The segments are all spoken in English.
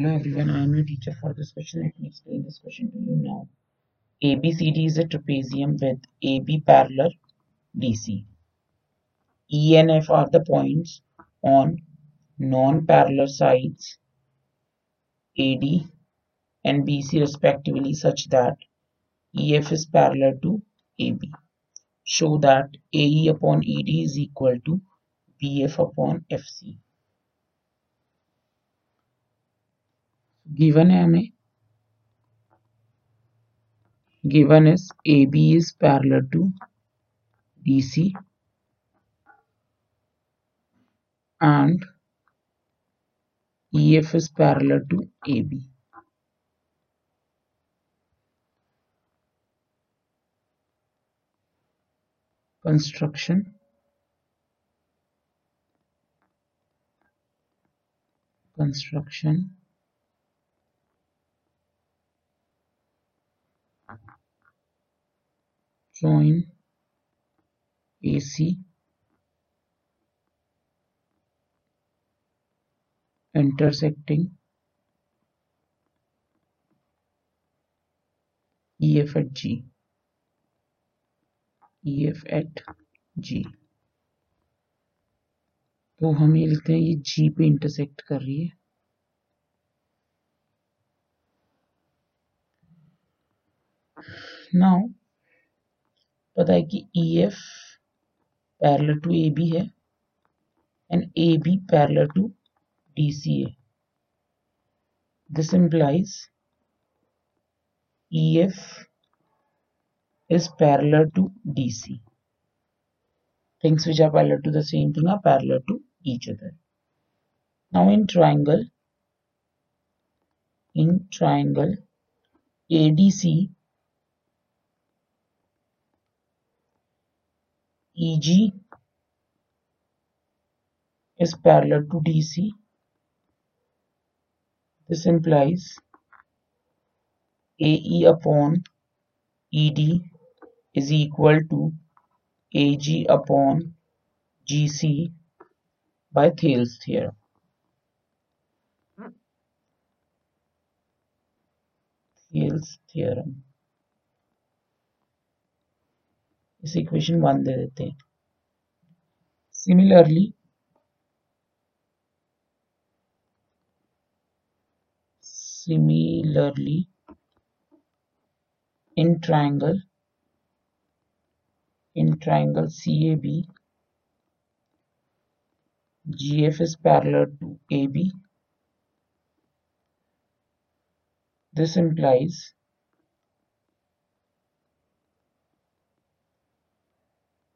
Hello everyone, I am your teacher for this question. Let me explain this question to you now. ABCD is a trapezium with AB parallel DC. E and F are the points on non-parallel sides AD and BC respectively such that EF is parallel to AB. Show that AE upon ED is equal to BF upon FC. given am a. Given as AB is parallel to DC and EF is parallel to AB. Construction. Construction. Join AC intersecting EF at G EF at G तो हम ये लिखते हैं ये G पे intersect कर रही है नाउ पता है कि E F parallel to A B है and A B parallel to D C है this implies EF is parallel to DC. Things which are parallel to the same thing are parallel to each other. Now in triangle, in triangle ADC EG is parallel to DC. This implies AE upon ED is equal to AG upon GC by Thales theorem. Thales theorem. इसे equation one दे देते हैं। Similarly similarly in triangle in triangle C A B G F is parallel to A B this implies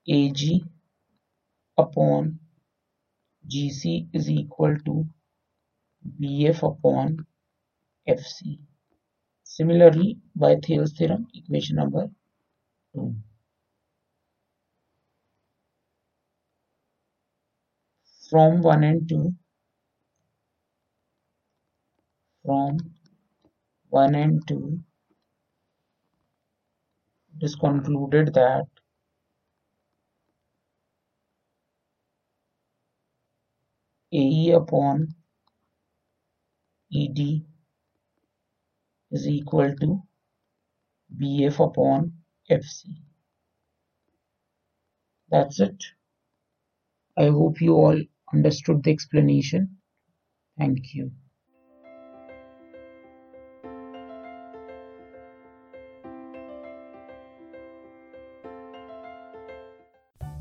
AG upon GC is equal to BF upon FC. Similarly, by Thales theorem, equation number 2. From 1 and 2, from 1 and 2, it is concluded that AE upon ED is equal to BF upon FC. That's it. I hope you all understood the explanation. Thank you.